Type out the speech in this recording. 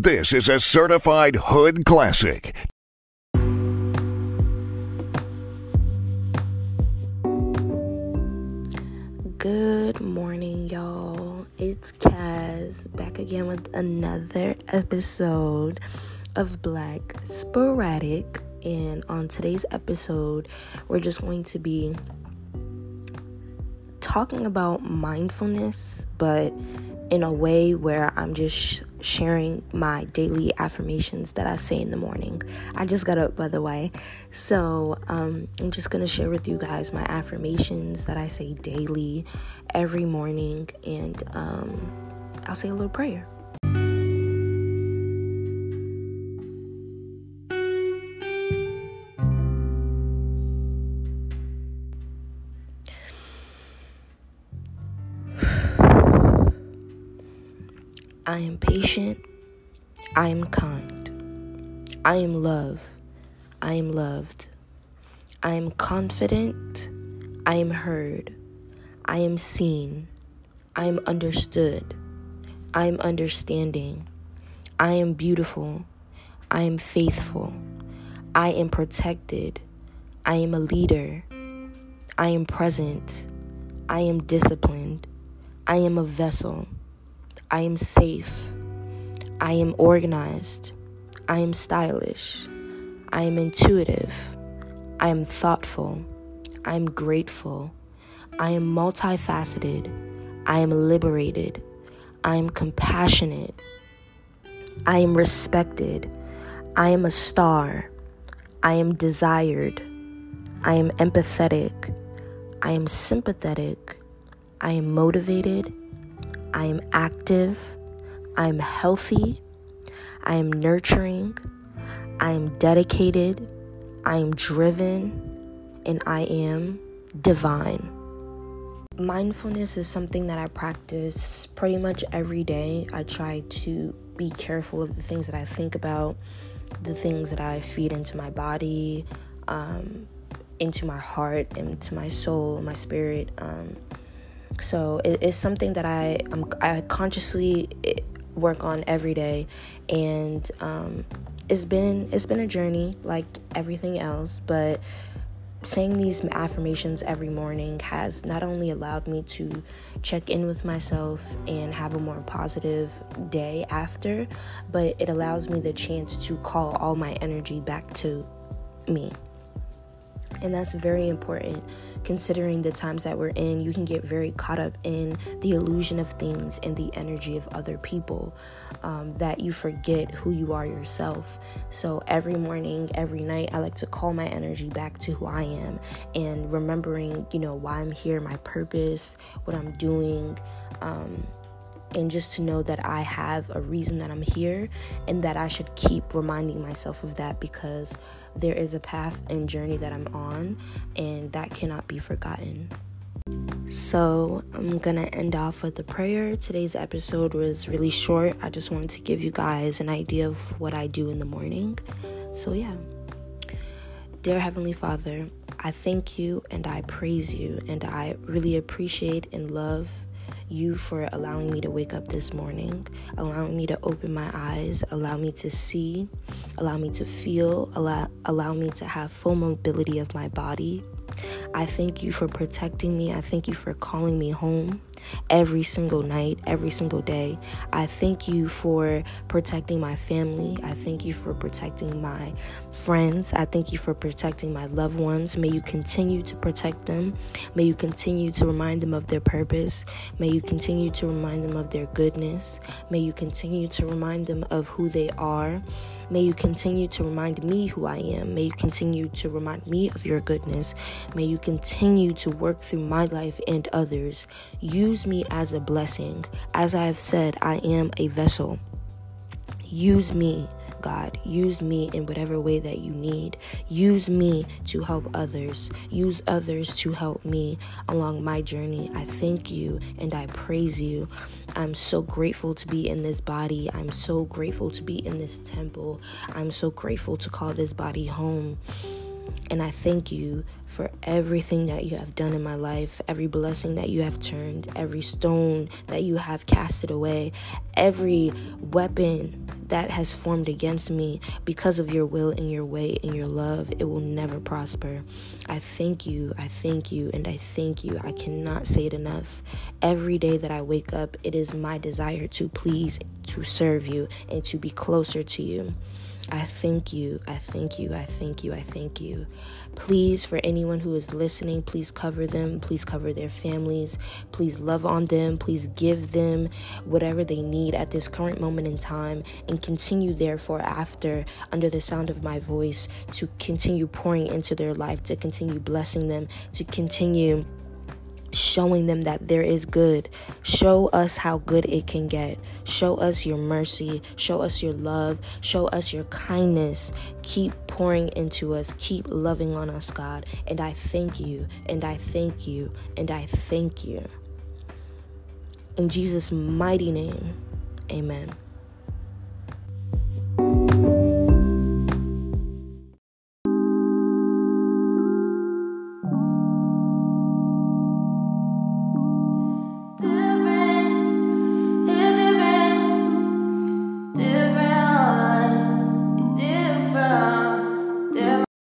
This is a certified hood classic. Good morning, y'all. It's Kaz back again with another episode of Black Sporadic. And on today's episode, we're just going to be talking about mindfulness, but in a way where I'm just sharing my daily affirmations that I say in the morning. I just got up, by the way. So um, I'm just going to share with you guys my affirmations that I say daily, every morning, and um, I'll say a little prayer. I am patient. I am kind. I am love. I am loved. I am confident. I am heard. I am seen. I am understood. I am understanding. I am beautiful. I am faithful. I am protected. I am a leader. I am present. I am disciplined. I am a vessel. I am safe. I am organized. I am stylish. I am intuitive. I am thoughtful. I am grateful. I am multifaceted. I am liberated. I am compassionate. I am respected. I am a star. I am desired. I am empathetic. I am sympathetic. I am motivated. I am active, I am healthy, I am nurturing, I am dedicated, I am driven, and I am divine. Mindfulness is something that I practice pretty much every day. I try to be careful of the things that I think about, the things that I feed into my body, um, into my heart, into my soul, my spirit. Um, so it, it's something that I I'm, I consciously eh, work on every day, and um, it's been it's been a journey like everything else, but saying these affirmations every morning has not only allowed me to check in with myself and have a more positive day after, but it allows me the chance to call all my energy back to me. And that's very important considering the times that we're in. You can get very caught up in the illusion of things and the energy of other people um, that you forget who you are yourself. So every morning, every night, I like to call my energy back to who I am and remembering, you know, why I'm here, my purpose, what I'm doing. Um, and just to know that I have a reason that I'm here and that I should keep reminding myself of that because there is a path and journey that I'm on, and that cannot be forgotten. So, I'm gonna end off with a prayer. Today's episode was really short. I just wanted to give you guys an idea of what I do in the morning. So, yeah. Dear Heavenly Father, I thank you and I praise you, and I really appreciate and love you for allowing me to wake up this morning, allowing me to open my eyes, allow me to see, allow me to feel, allow, allow me to have full mobility of my body. I thank you for protecting me. I thank you for calling me home every single night, every single day. I thank you for protecting my family. I thank you for protecting my friends. I thank you for protecting my loved ones. May you continue to protect them. May you continue to remind them of their purpose. May you continue to remind them of their goodness. May you continue to remind them of who they are. May you continue to remind me who I am. May you continue to remind me of your goodness. May you continue to work through my life and others. Use me as a blessing. As I have said, I am a vessel. Use me God. Use me in whatever way that you need. Use me to help others. Use others to help me along my journey. I thank you and I praise you. I'm so grateful to be in this body. I'm so grateful to be in this temple. I'm so grateful to call this body home. And I thank you for everything that you have done in my life, every blessing that you have turned, every stone that you have casted away, every weapon that has formed against me because of your will and your way and your love, it will never prosper. I thank you, I thank you, and I thank you. I cannot say it enough. Every day that I wake up, it is my desire to please, to serve you, and to be closer to you. I thank you. I thank you. I thank you. I thank you. Please, for anyone who is listening, please cover them. Please cover their families. Please love on them. Please give them whatever they need at this current moment in time and continue, therefore, after, under the sound of my voice, to continue pouring into their life, to continue blessing them, to continue showing them that there is good. Show us how good it can get. Show us your mercy. Show us your love. Show us your kindness. Keep pouring into us. Keep loving on us, God. And I thank you. And I thank you. And I thank you. In Jesus' mighty name, amen.